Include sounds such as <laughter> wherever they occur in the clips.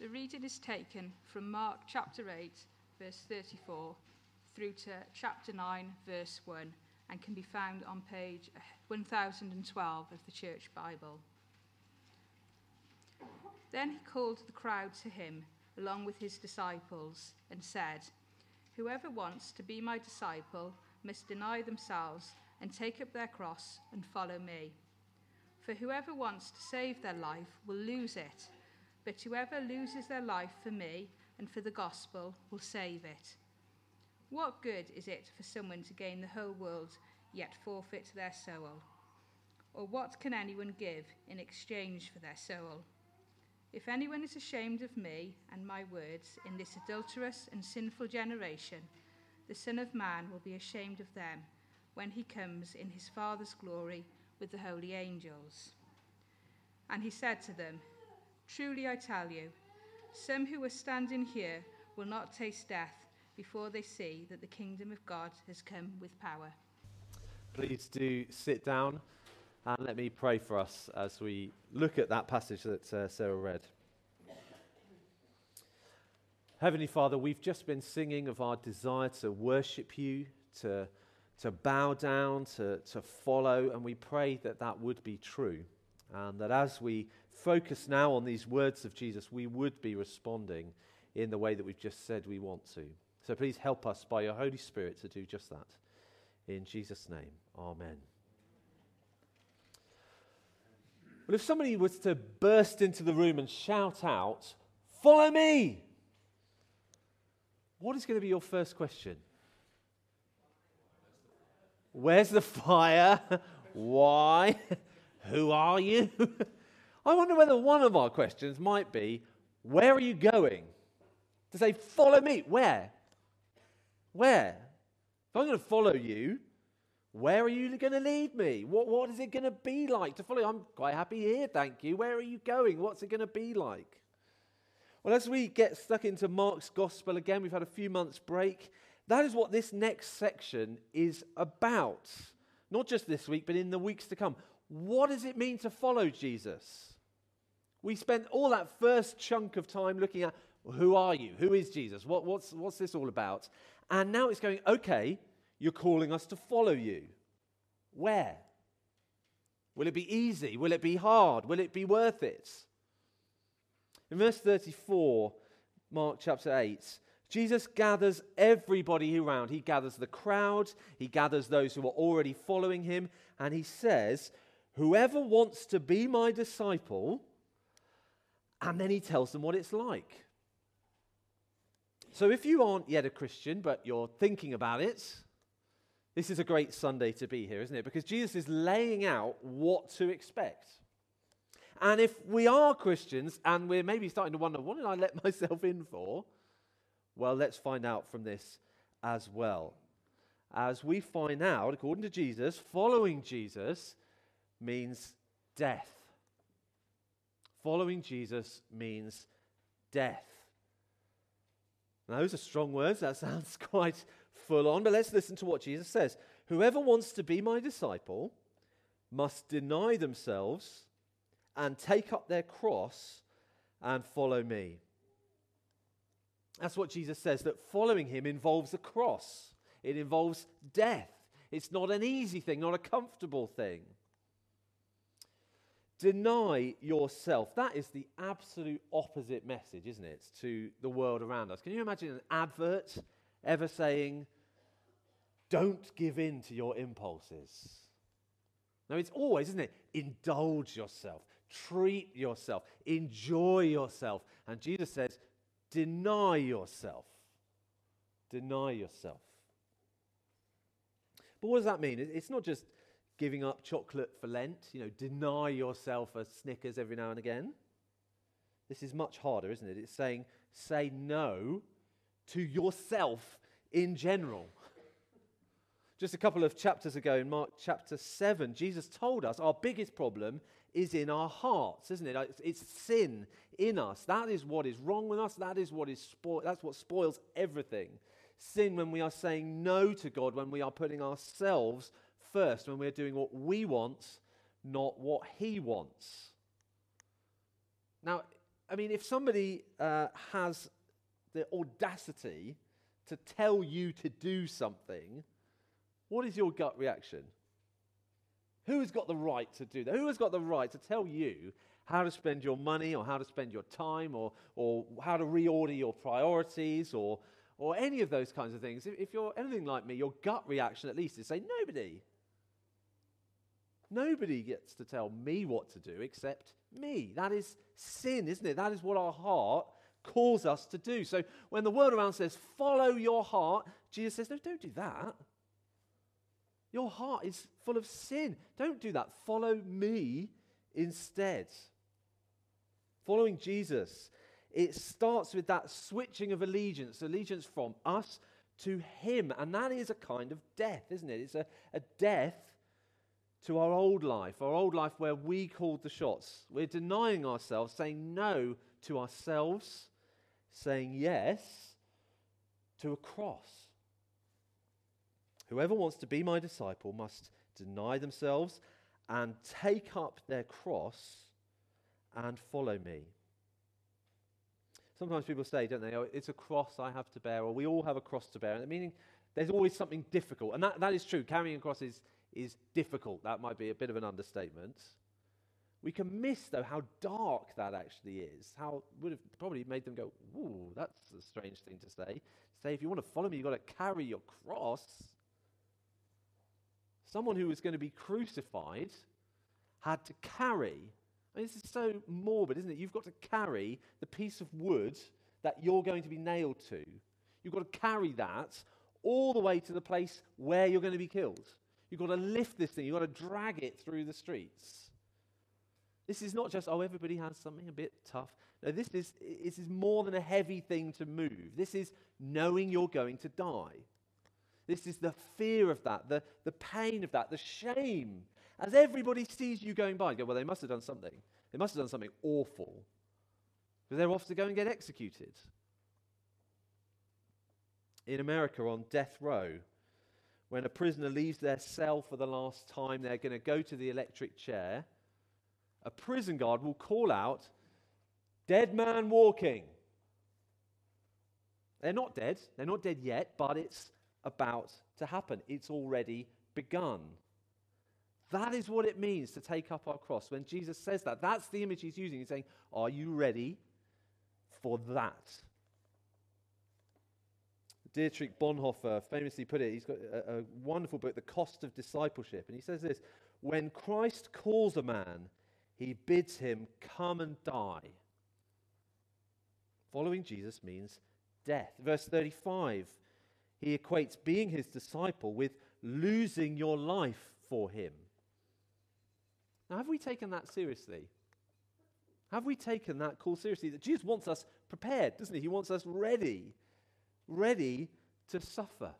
The reading is taken from Mark chapter 8, verse 34, through to chapter 9, verse 1, and can be found on page 1012 of the Church Bible. Then he called the crowd to him, along with his disciples, and said, Whoever wants to be my disciple must deny themselves and take up their cross and follow me. For whoever wants to save their life will lose it but whoever loses their life for me and for the gospel will save it. What good is it for someone to gain the whole world yet forfeit their soul? Or what can anyone give in exchange for their soul? If anyone is ashamed of me and my words in this adulterous and sinful generation, the Son of Man will be ashamed of them when he comes in his Father's glory with the holy angels. And he said to them, Truly I tell you, some who are standing here will not taste death before they see that the kingdom of God has come with power. Please do sit down and let me pray for us as we look at that passage that uh, Sarah read. Heavenly Father, we've just been singing of our desire to worship you, to, to bow down, to, to follow, and we pray that that would be true. And that as we focus now on these words of Jesus, we would be responding in the way that we've just said we want to. So please help us by your Holy Spirit to do just that. In Jesus' name, Amen. Well, if somebody was to burst into the room and shout out, Follow me! What is going to be your first question? Where's the fire? <laughs> Why? <laughs> Who are you? <laughs> I wonder whether one of our questions might be, Where are you going? To say, Follow me. Where? Where? If I'm going to follow you, where are you going to lead me? What, what is it going to be like to follow you? I'm quite happy here, thank you. Where are you going? What's it going to be like? Well, as we get stuck into Mark's gospel again, we've had a few months' break. That is what this next section is about. Not just this week, but in the weeks to come. What does it mean to follow Jesus? We spent all that first chunk of time looking at well, who are you? Who is Jesus? What, what's, what's this all about? And now it's going, okay, you're calling us to follow you. Where? Will it be easy? Will it be hard? Will it be worth it? In verse 34, Mark chapter 8, Jesus gathers everybody around. He gathers the crowd, he gathers those who are already following him, and he says, Whoever wants to be my disciple and then he tells them what it's like. So if you aren't yet a Christian, but you're thinking about it, this is a great Sunday to be here, isn't it? Because Jesus is laying out what to expect. And if we are Christians and we're maybe starting to wonder, what did I let <laughs> myself in for? Well, let's find out from this as well. As we find out, according to Jesus, following Jesus means death. Following Jesus means death. Now, those are strong words. That <laughs> sounds quite full on, but let's listen to what Jesus says. Whoever wants to be my disciple must deny themselves and take up their cross and follow me. That's what Jesus says, that following him involves a cross, it involves death. It's not an easy thing, not a comfortable thing. Deny yourself. That is the absolute opposite message, isn't it, to the world around us? Can you imagine an advert ever saying, don't give in to your impulses? No, it's always, isn't it? Indulge yourself, treat yourself, enjoy yourself. And Jesus says, deny yourself. Deny yourself. But what does that mean? It's not just giving up chocolate for Lent, you know, deny yourself a Snickers every now and again. This is much harder, isn't it? It's saying, say no to yourself in general. Just a couple of chapters ago in Mark chapter 7, Jesus told us our biggest problem is in our hearts, isn't it? It's, sin in us. That is what is wrong with us. That is what is spo- that's what spoils everything. Sin when we are saying no to God, when we are putting ourselves first when we're doing what we want, not what He wants. Now, I mean, if somebody uh, has the audacity to tell you to do something, what is your gut reaction? Who has got the right to do that? Who has got the right to tell you how to spend your money or how to spend your time or, or how to reorder your priorities or, or any of those kinds of things? If, if you're anything like me, your gut reaction at least is say, nobody. Nobody gets to tell me what to do except me. That is sin, isn't it? That is what our heart calls us to do. So when the world around says, follow your heart, Jesus says, no, don't do that. Your heart is full of sin. Don't do that. Follow me instead. Following Jesus, it starts with that switching of allegiance, allegiance from us to Him. And that is a kind of death, isn't it? It's a, a death to our old life, our old life where we called the shots. We're denying ourselves, saying no to ourselves, saying yes to a cross. Whoever wants to be my disciple must deny themselves and take up their cross and follow me. Sometimes people say, don't they, oh, it's a cross I have to bear, or we all have a cross to bear. Meaning there's always something difficult. And that, that is true. Carrying a cross is, is difficult. That might be a bit of an understatement. We can miss, though, how dark that actually is. How would have probably made them go, ooh, that's a strange thing to say. Say, if you want to follow me, you've got to carry your cross. Someone who was going to be crucified had to carry. I mean, this is so morbid, isn't it? You've got to carry the piece of wood that you're going to be nailed to. You've got to carry that all the way to the place where you're going to be killed. You've got to lift this thing, you've got to drag it through the streets. This is not just, oh, everybody has something a bit tough. No, this is, this is more than a heavy thing to move. This is knowing you're going to die. This is the fear of that, the, the pain of that, the shame. As everybody sees you going by, go, well, they must have done something. They must have done something awful. Because they're off to go and get executed. In America, on death row, when a prisoner leaves their cell for the last time, they're going to go to the electric chair. A prison guard will call out, Dead man walking. They're not dead. They're not dead yet, but it's about to happen. It's already begun. That is what it means to take up our cross. When Jesus says that, that's the image he's using. He's saying, Are you ready for that? Dietrich Bonhoeffer famously put it, he's got a, a wonderful book, The Cost of Discipleship. And he says this When Christ calls a man, he bids him come and die. Following Jesus means death. Verse 35 he equates being his disciple with losing your life for him. Now, have we taken that seriously? Have we taken that call seriously? That Jesus wants us prepared, doesn't he? He wants us ready, ready to suffer.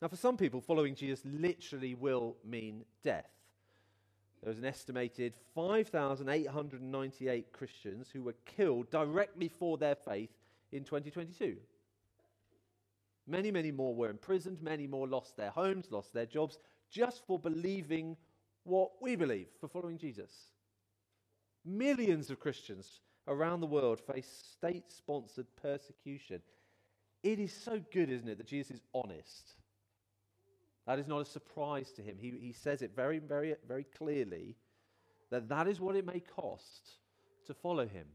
Now, for some people, following Jesus literally will mean death. There was an estimated 5,898 Christians who were killed directly for their faith in 2022. Many, many more were imprisoned. Many more lost their homes, lost their jobs, just for believing what we believe, for following Jesus. Millions of Christians around the world face state sponsored persecution. It is so good, isn't it, that Jesus is honest. That is not a surprise to him. He, he says it very, very, very clearly that that is what it may cost to follow him.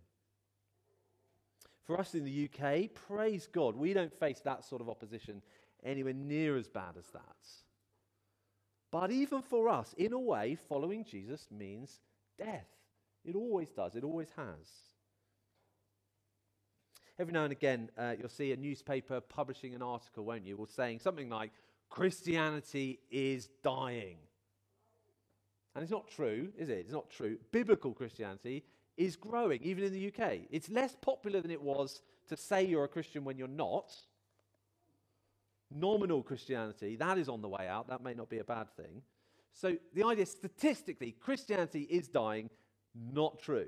For us in the UK, praise God, we don't face that sort of opposition anywhere near as bad as that. But even for us, in a way, following Jesus means death. It always does, it always has. Every now and again, uh, you'll see a newspaper publishing an article, won't you, or saying something like, Christianity is dying. And it's not true, is it? It's not true. Biblical Christianity is growing, even in the UK. It's less popular than it was to say you're a Christian when you're not. Nominal Christianity, that is on the way out. That may not be a bad thing. So the idea statistically, Christianity is dying, not true.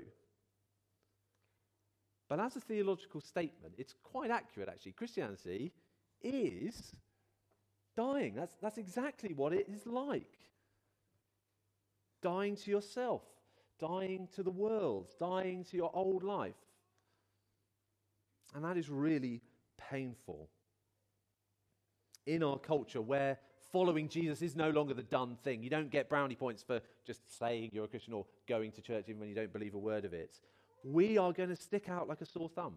But as a theological statement, it's quite accurate actually. Christianity is dying. That's, that's exactly what it is like. Dying to yourself, dying to the world, dying to your old life. And that is really painful. In our culture, where following Jesus is no longer the done thing, you don't get brownie points for just saying you're a Christian or going to church even when you don't believe a word of it. We are going to stick out like a sore thumb.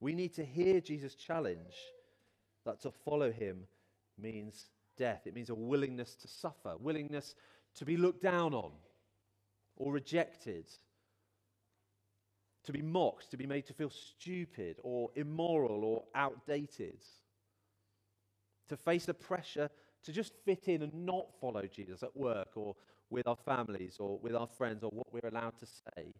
We need to hear Jesus' challenge that to follow him means death. It means a willingness to suffer, willingness to be looked down on or rejected, to be mocked, to be made to feel stupid or immoral or outdated, to face the pressure to just fit in and not follow Jesus at work or with our families or with our friends or what we're allowed to say.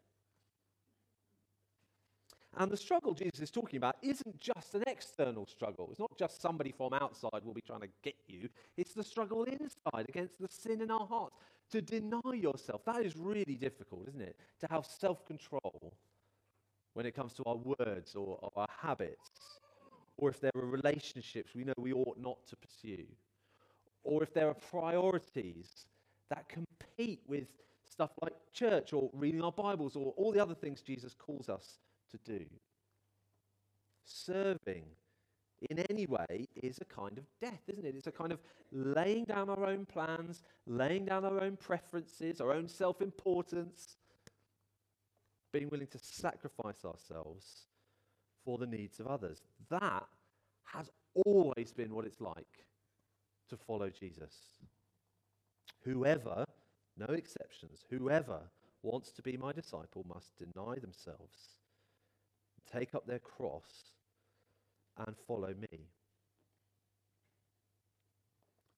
And the struggle Jesus is talking about isn't just an external struggle. It's not just somebody from outside will be trying to get you. It's the struggle inside against the sin in our hearts. To deny yourself, that is really difficult, isn't it? To have self control when it comes to our words or, or our habits, or if there are relationships we know we ought not to pursue, or if there are priorities that compete with stuff like church or reading our Bibles or all the other things Jesus calls us to do. Serving in any way is a kind of death, isn't it? It's a kind of laying down our own plans, laying down our own preferences, our own self importance, being willing to sacrifice ourselves for the needs of others. That has always been what it's like to follow Jesus. Whoever, no exceptions, whoever wants to be my disciple must deny themselves take up their cross, and follow me.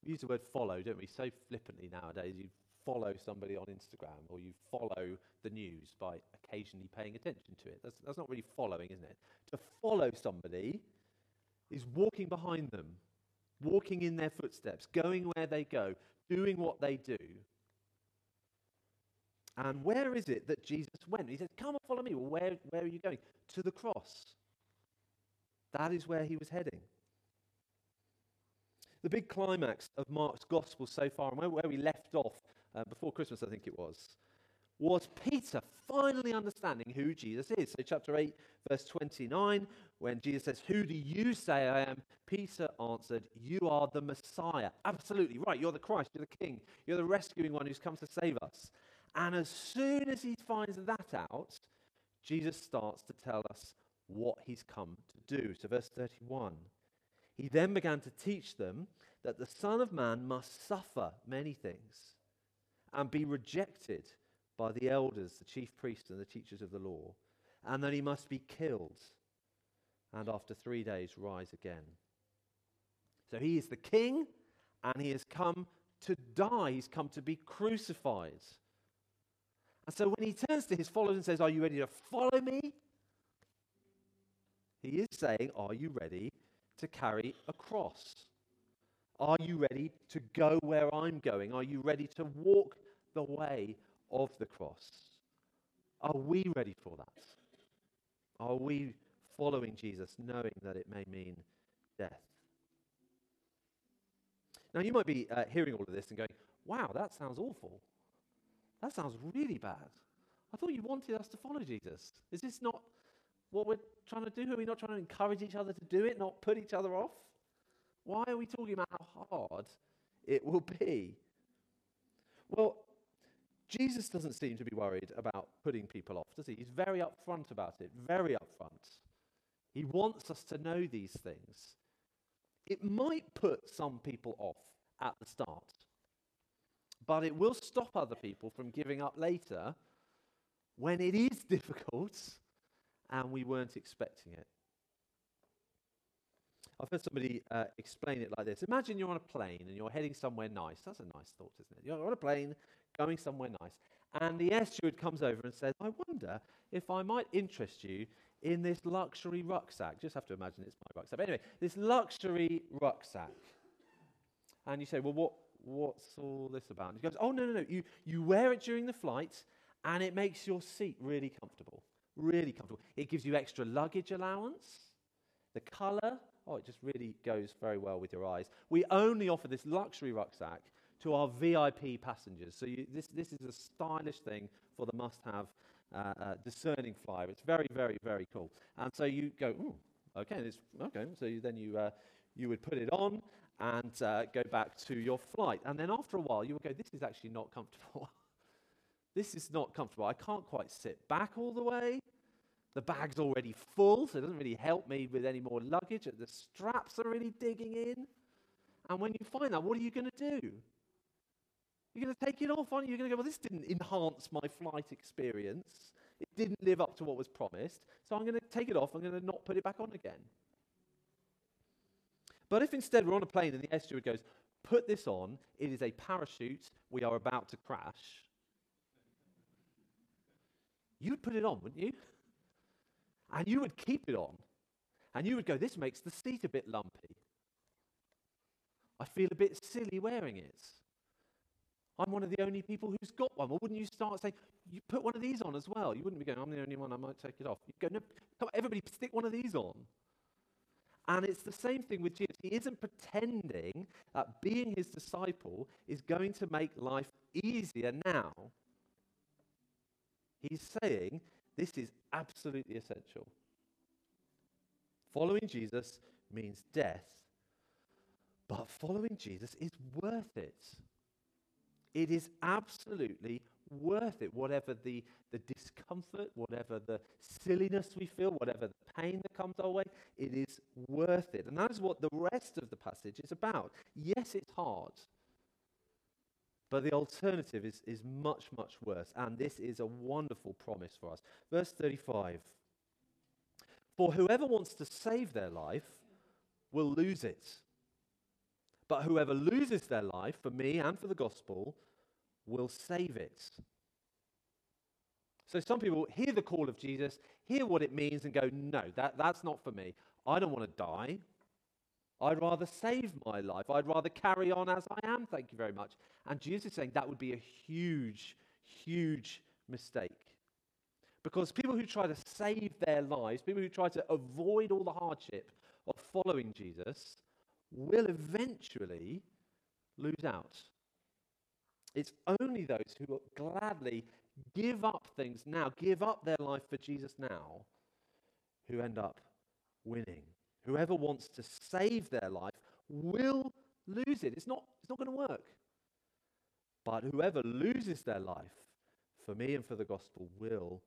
We use the word follow, don't we? So flippantly nowadays. You follow somebody on Instagram or you follow the news by occasionally paying attention to it. That's, that's not really following, isn't it? To follow somebody is walking behind them, walking in their footsteps, going where they go, doing what they do. And where is it that Jesus went? He said, Come and follow me. Well, where, where are you going? To the cross. That is where he was heading. The big climax of Mark's gospel so far, and where, we left off uh, before Christmas, I think it was, was Peter finally understanding who Jesus is. So, chapter 8, verse 29, when Jesus says, Who do you say I am? Peter answered, You are the Messiah. Absolutely right. You're the Christ. You're the King. You're the rescuing one who's come to save us. And as soon as he finds that out, Jesus starts to tell us what he's come to do. So, verse 31 He then began to teach them that the Son of Man must suffer many things and be rejected by the elders, the chief priests, and the teachers of the law, and that he must be killed and after three days rise again. So, he is the king and he has come to die, he's come to be crucified. And so when he turns to his followers and says, Are you ready to follow me? He is saying, Are you ready to carry a cross? Are you ready to go where I'm going? Are you ready to walk the way of the cross? Are we ready for that? Are we following Jesus, knowing that it may mean death? Now, you might be uh, hearing all of this and going, wow, that sounds awful. That sounds really bad. I thought you wanted us to follow Jesus. Is this not what we're trying to do? Are we not trying to encourage each other to do it, not put each other off? Why are we talking about how hard it will be? Well, Jesus doesn't seem to be worried about putting people off, does he? He's very upfront about it, very upfront. He wants us to know these things. It might put some people off at the start but it will stop other people from giving up later when it is <laughs> difficult and we weren't expecting it. I've heard somebody uh, explain it like this. Imagine you're on a plane and you're heading somewhere nice. That's a nice thought, isn't it? You're on a plane going somewhere nice. And the air steward comes over and says, I wonder if I might interest you in this luxury rucksack. Just have to imagine it's my rucksack. But anyway, this luxury rucksack. And you say, well, what, what's all this about? And he goes, oh, no, no, no. You, you wear it during the flight and it makes your seat really comfortable. Really comfortable. It gives you extra luggage allowance. The color, oh, it just really goes very well with your eyes. We only offer this luxury rucksack to our VIP passengers. So you, this, this is a stylish thing for the must have uh, uh, discerning flyer. It's very, very, very cool. And so you go, okay, it's, okay. So then you, uh, you would put it on and uh, go back to your flight. And then after a while, you would go, this is actually not comfortable. <laughs> this is not comfortable. I can't quite sit back all the way. The bag's already full, so it doesn't really help me with any more luggage. The straps are really digging in. And when you find that, what are you going to do? You're going to take it off, aren't you? You're going to go, well, this didn't enhance my flight experience. It didn't live up to what was promised. So I'm going to take it off. I'm going to not put it back on again. But if instead we're on a plane and the air steward goes, put this on, it is a parachute, we are about to crash, you'd put it on, wouldn't you? And you would keep it on. And you would go, this makes the seat a bit lumpy. I feel a bit silly wearing it. I'm one of the only people who's got one. Well, wouldn't you start saying, you put one of these on as well? You wouldn't be going, I'm the only one, I might take it off. You'd go, no, come on, everybody stick one of these on. And it's the same thing with Jesus. He isn't pretending that being his disciple is going to make life easier now. He's saying this is absolutely essential. Following Jesus means death, but following Jesus is worth it. It is absolutely worth it, whatever the, the discomfort, whatever the silliness we feel, whatever the pain that comes our way, it is worth it. And that is what the rest of the passage is about. Yes, it's hard, but the alternative is, is much, much worse. And this is a wonderful promise for us. Verse 35 For whoever wants to save their life will lose it. But whoever loses their life for me and for the gospel will save it. So some people hear the call of Jesus, hear what it means, and go, no, that, that's not for me. I don't want to die. I'd rather save my life. I'd rather carry on as I am, thank you very much. And Jesus is saying that would be a huge, huge mistake. Because people who try to save their lives, people who try to avoid all the hardship of following Jesus, will eventually lose out. It's only those who gladly give up things now, give up their life for Jesus now, who end up winning. Whoever wants to save their life will lose it. It's not, it's not going to work. But whoever loses their life for me and for the gospel will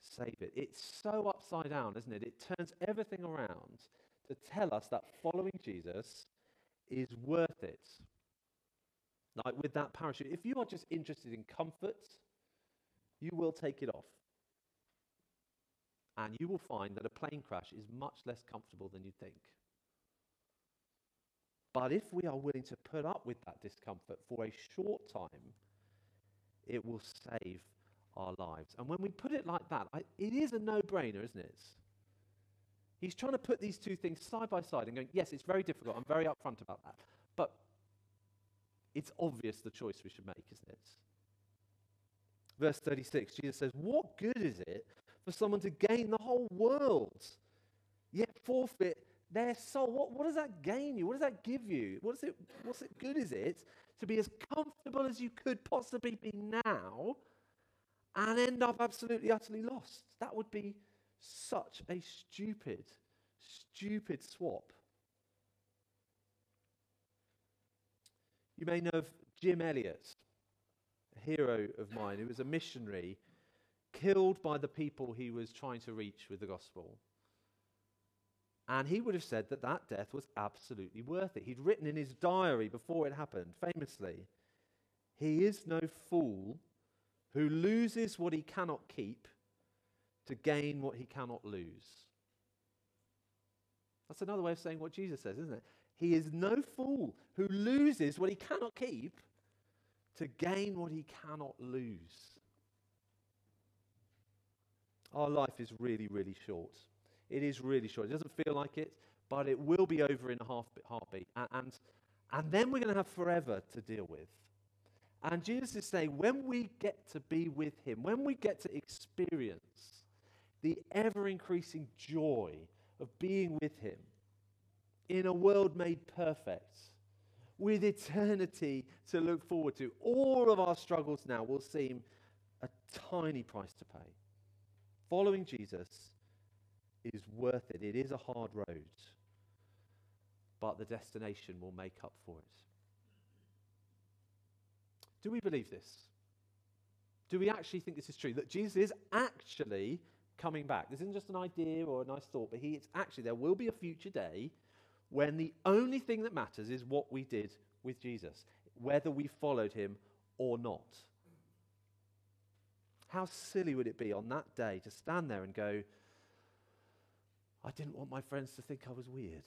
save it. It's so upside down, isn't it? It turns everything around to tell us that following Jesus is worth it. Like with that parachute, if you are just interested in comfort, you will take it off. And you will find that a plane crash is much less comfortable than you think. But if we are willing to put up with that discomfort for a short time, it will save our lives. And when we put it like that, I, it is a no brainer, isn't it? He's trying to put these two things side by side and going, yes, it's very difficult. I'm very upfront about that. But it's obvious the choice we should make, isn't it? Verse 36, Jesus says, What good is it for someone to gain the whole world, yet forfeit their soul? What, what does that gain you? What does that give you? What is it, what's it good is it to be as comfortable as you could possibly be now and end up absolutely, utterly lost? That would be such a stupid, stupid swap. You may know of Jim Elliot, a hero of mine who was a missionary killed by the people he was trying to reach with the gospel. And he would have said that that death was absolutely worth it. He'd written in his diary before it happened, famously, He is no fool who loses what he cannot keep to gain what he cannot lose. That's another way of saying what Jesus says, isn't it? He is no fool who loses what he cannot keep to gain what he cannot lose. Our life is really, really short. It is really short. It doesn't feel like it, but it will be over in a half heartbeat. And, and, and then we're going to have forever to deal with. And Jesus is saying, when we get to be with him, when we get to experience the ever increasing joy of being with him in a world made perfect, with eternity to look forward to. All of our struggles now will seem a tiny price to pay. Following Jesus is worth it. It is a hard road, but the destination will make up for it. Do we believe this? Do we actually think this is true? That Jesus is actually coming back. This isn't just an idea or a nice thought, but he, it's actually, there will be a future day when the only thing that matters is what we did with Jesus, whether we followed him or not. How silly would it be on that day to stand there and go, I didn't want my friends to think I was weird.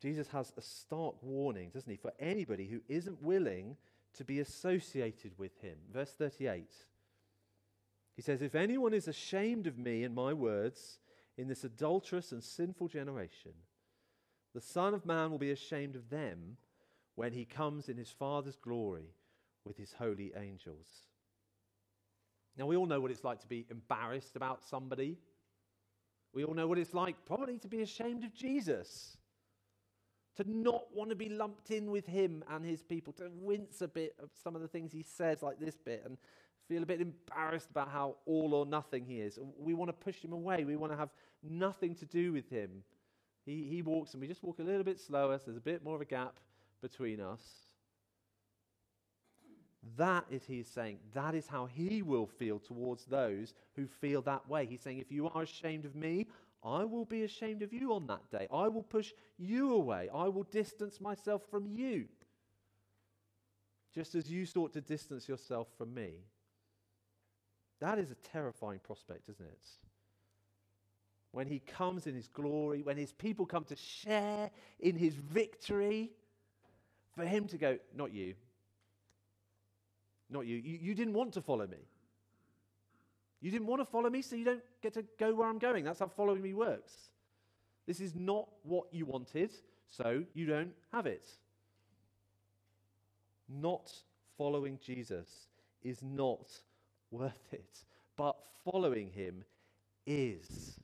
Jesus has a stark warning, doesn't he, for anybody who isn't willing to be associated with him. Verse 38. He says, If anyone is ashamed of me and my words in this adulterous and sinful generation, the Son of Man will be ashamed of them when he comes in his Father's glory with his holy angels. Now, we all know what it's like to be embarrassed about somebody. We all know what it's like, probably, to be ashamed of Jesus, to not want to be lumped in with him and his people, to wince a bit of some of the things he says, like this bit, and feel a bit embarrassed about how all or nothing he is. We want to push him away. We want to have nothing to do with him. He, he walks and we just walk a little bit slower, so there's a bit more of a gap between us. That is, he's saying, that is how he will feel towards those who feel that way. He's saying, if you are ashamed of me, I will be ashamed of you on that day. I will push you away. I will distance myself from you. Just as you sought to distance yourself from me. That is a terrifying prospect, isn't it? When he comes in his glory, when his people come to share in his victory, for him to go, Not you. Not you. you. You didn't want to follow me. You didn't want to follow me, so you don't get to go where I'm going. That's how following me works. This is not what you wanted, so you don't have it. Not following Jesus is not worth it. But following him is.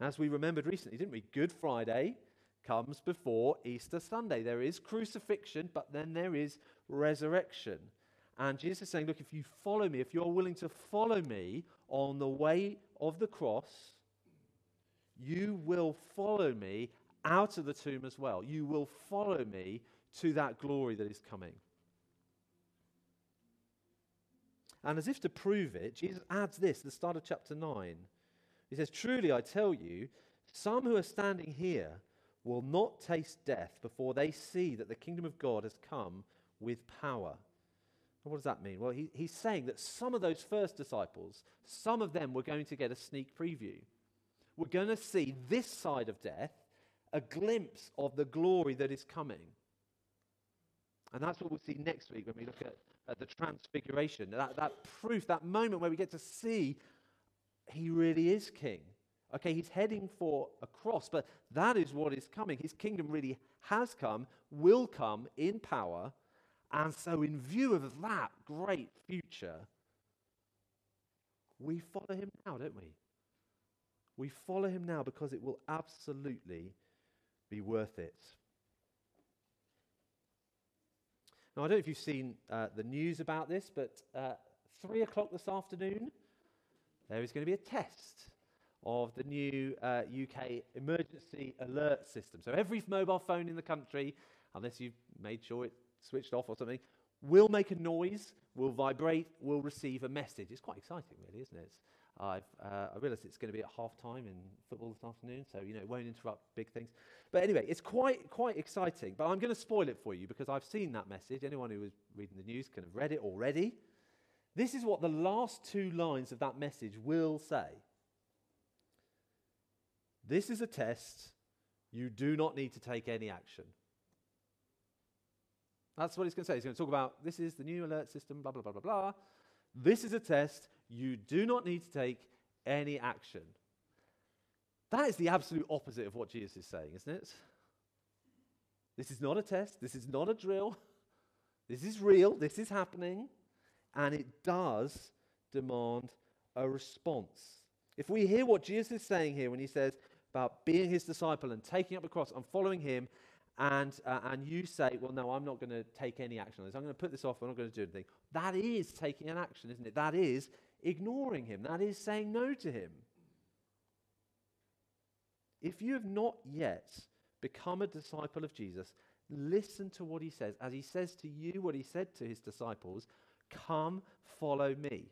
As we remembered recently, didn't we? Good Friday comes before Easter Sunday. There is crucifixion, but then there is resurrection. And Jesus is saying, Look, if you follow me, if you're willing to follow me on the way of the cross, you will follow me out of the tomb as well. You will follow me to that glory that is coming. And as if to prove it, Jesus adds this at the start of chapter 9. He says, Truly I tell you, some who are standing here will not taste death before they see that the kingdom of God has come with power. what does that mean? Well, he, he's saying that some of those first disciples, some of them were going to get a sneak preview. We're going to see this side of death a glimpse of the glory that is coming. And that's what we'll see next week when we look at at the transfiguration, that, that proof, that moment where we get to see he really is king. Okay, he's heading for a cross, but that is what is coming. His kingdom really has come, will come in power. And so, in view of that great future, we follow him now, don't we? We follow him now because it will absolutely be worth it. Now, I don't know if you've seen uh, the news about this, but uh, three o'clock this afternoon, there is going to be a test of the new uh, UK emergency alert system. So every mobile phone in the country, unless you've made sure it switched off or something, will make a noise, will vibrate, will receive a message. It's quite exciting, really, isn't it? I've, uh, I realise it's going to be at half time in football this afternoon, so you know it won't interrupt big things. But anyway, it's quite quite exciting. But I'm going to spoil it for you because I've seen that message. Anyone who was reading the news can have read it already. This is what the last two lines of that message will say. This is a test. You do not need to take any action. That's what he's going to say. He's going to talk about this is the new alert system, blah, blah, blah, blah, blah. This is a test. You do not need to take any action. That is the absolute opposite of what Jesus is saying, isn't it? This is not a test. This is not a drill. This is real. This is happening. And it does demand a response. If we hear what Jesus is saying here when he says, about being his disciple and taking up the cross and following him, and, uh, and you say, well, no, I'm not going to take any action on this. I'm going to put this off. I'm not going to do anything. That is taking an action, isn't it? That is ignoring him. That is saying no to him. If you have not yet become a disciple of Jesus, listen to what he says. As he says to you what he said to his disciples come, follow me.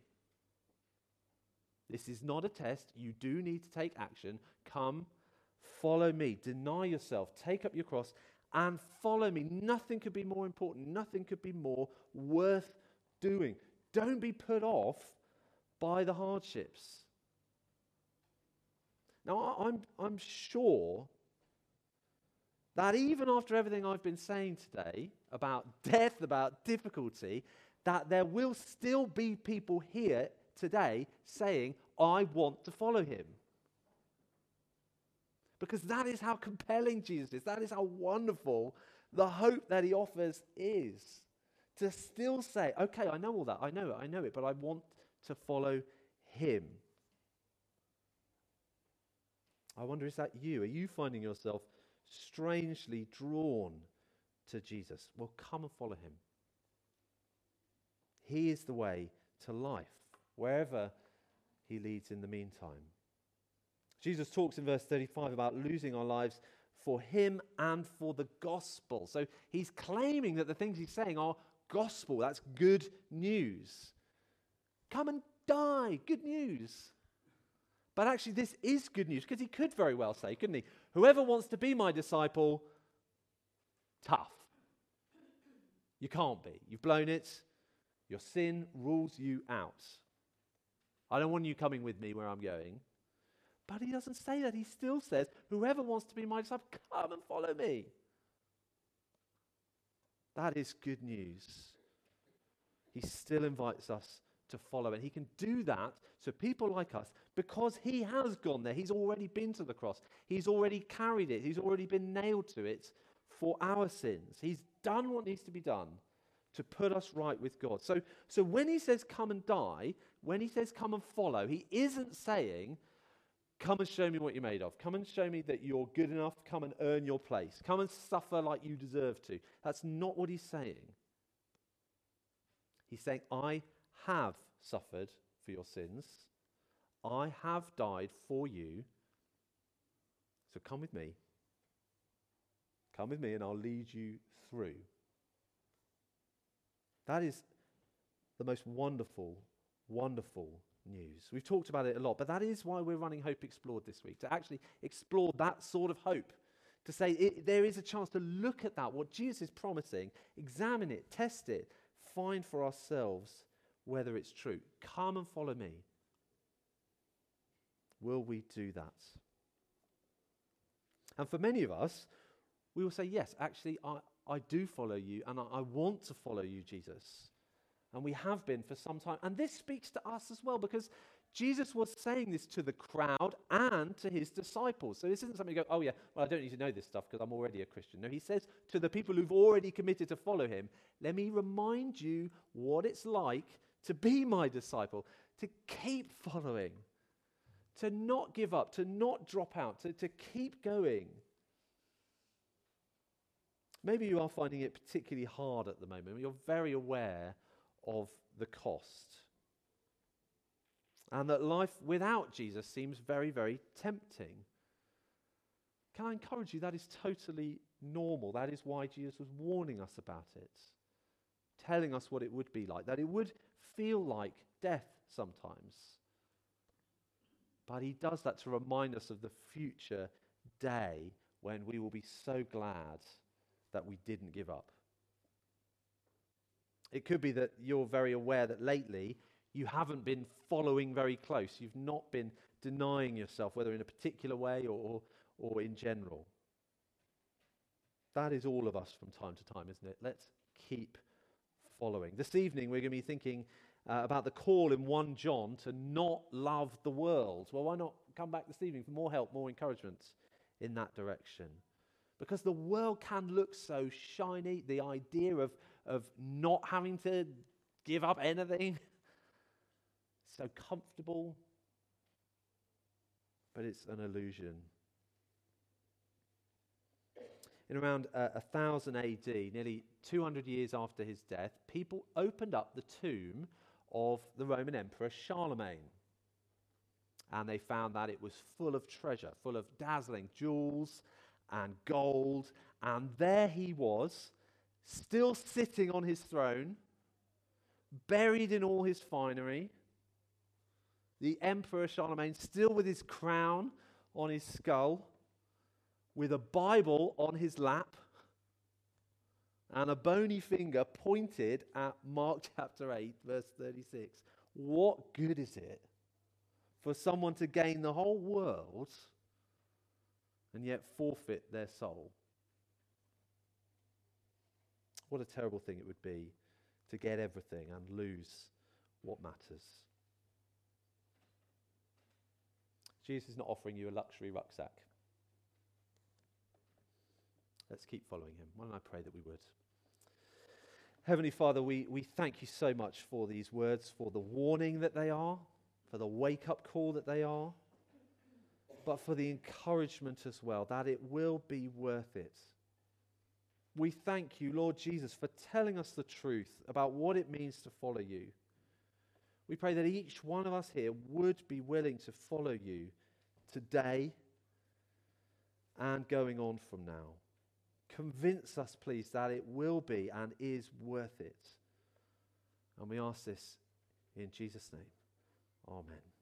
This is not a test. You do need to take action. Come, follow me. Deny yourself. Take up your cross and follow me. Nothing could be more important. Nothing could be more worth doing. Don't be put off by the hardships. Now, I'm, I'm sure that even after everything I've been saying today about death, about difficulty, that there will still be people here today saying, I want to follow him. Because that is how compelling Jesus is. That is how wonderful the hope that he offers is. To still say, okay, I know all that. I know it. I know it. But I want to follow him. I wonder, is that you? Are you finding yourself strangely drawn to Jesus? Well, come and follow him. He is the way to life, wherever he leads in the meantime. Jesus talks in verse 35 about losing our lives for him and for the gospel. So he's claiming that the things he's saying are gospel. That's good news. Come and die. Good news. But actually, this is good news because he could very well say, couldn't he? Whoever wants to be my disciple, tough. You can't be. You've blown it. Your sin rules you out. I don't want you coming with me where I'm going. But he doesn't say that. He still says, Whoever wants to be my disciple, come and follow me. That is good news. He still invites us to follow. And he can do that to people like us because he has gone there. He's already been to the cross, he's already carried it, he's already been nailed to it for our sins. He's done what needs to be done to put us right with God. So, so when he says come and die, when he says come and follow, he isn't saying, Come and show me what you're made of. Come and show me that you're good enough. Come and earn your place. Come and suffer like you deserve to. That's not what he's saying. He's saying, I have suffered for your sins. I have died for you. So come with me. Come with me, and I'll lead you through. That is the most wonderful, wonderful news. We've talked about it a lot, but that is why we're running Hope Explored this week, to actually explore that sort of hope. To say it, there is a chance to look at that, what Jesus is promising, examine it, test it, find for ourselves whether it's true. Come and follow me. Will we do that? And for many of us, we will say, Yes, actually, I, I do follow you and I, I want to follow you, Jesus. And we have been for some time. And this speaks to us as well because Jesus was saying this to the crowd and to his disciples. So this isn't something you go, oh, yeah, well, I don't need to know this stuff because I'm already a Christian. No, he says to the people who've already committed to follow him, let me remind you what it's like to be my disciple, to keep following, to not give up, to not drop out, to, to keep going. Maybe you are finding it particularly hard at the moment. You're very aware of the cost. And that life without Jesus seems very, very tempting. Can I encourage you? That is totally normal. That is why Jesus was warning us about it, telling us what it would be like, that it would feel like death sometimes. But he does that to remind us of the future day when we will be so glad that we didn't give up. It could be that you're very aware that lately you haven't been following very close. You've not been denying yourself, whether in a particular way or, or in general. That is all of us from time to time, isn't it? Let's keep following. This evening, we're going to be thinking uh, about the call in 1 John to not love the world. Well, why not come back this evening for more help, more encouragement in that direction? Because the world can look so shiny. The idea of, of not having to give up anything, <laughs> so comfortable. But it's an illusion. In around uh, 1000 AD, nearly 200 years after his death, people opened up the tomb of the Roman Emperor Charlemagne. And they found that it was full of treasure, full of dazzling jewels and gold. And there he was, still sitting on his throne, buried in all his finery. The Emperor Charlemagne, still with his crown on his skull, with a Bible on his lap, and a bony finger pointed at Mark <laughs> chapter 8, verse 36. What good is it for someone to gain the whole world and yet forfeit their soul? What a terrible thing it would be to get everything and lose what matters. Jesus is not offering you a luxury rucksack. Let's keep following him. Why don't I pray that we would? Heavenly Father, we, we thank you so much for these words, for the warning that they are, for the wake up call that they are, but for the encouragement as well, that it will be worth it. We thank you, Lord Jesus, for telling us the truth about what it means to follow you. We pray that each one of us here would be willing to follow you today and going on from now. Convince us, please, that it will be and is worth it. And we ask this in Jesus' name. Amen.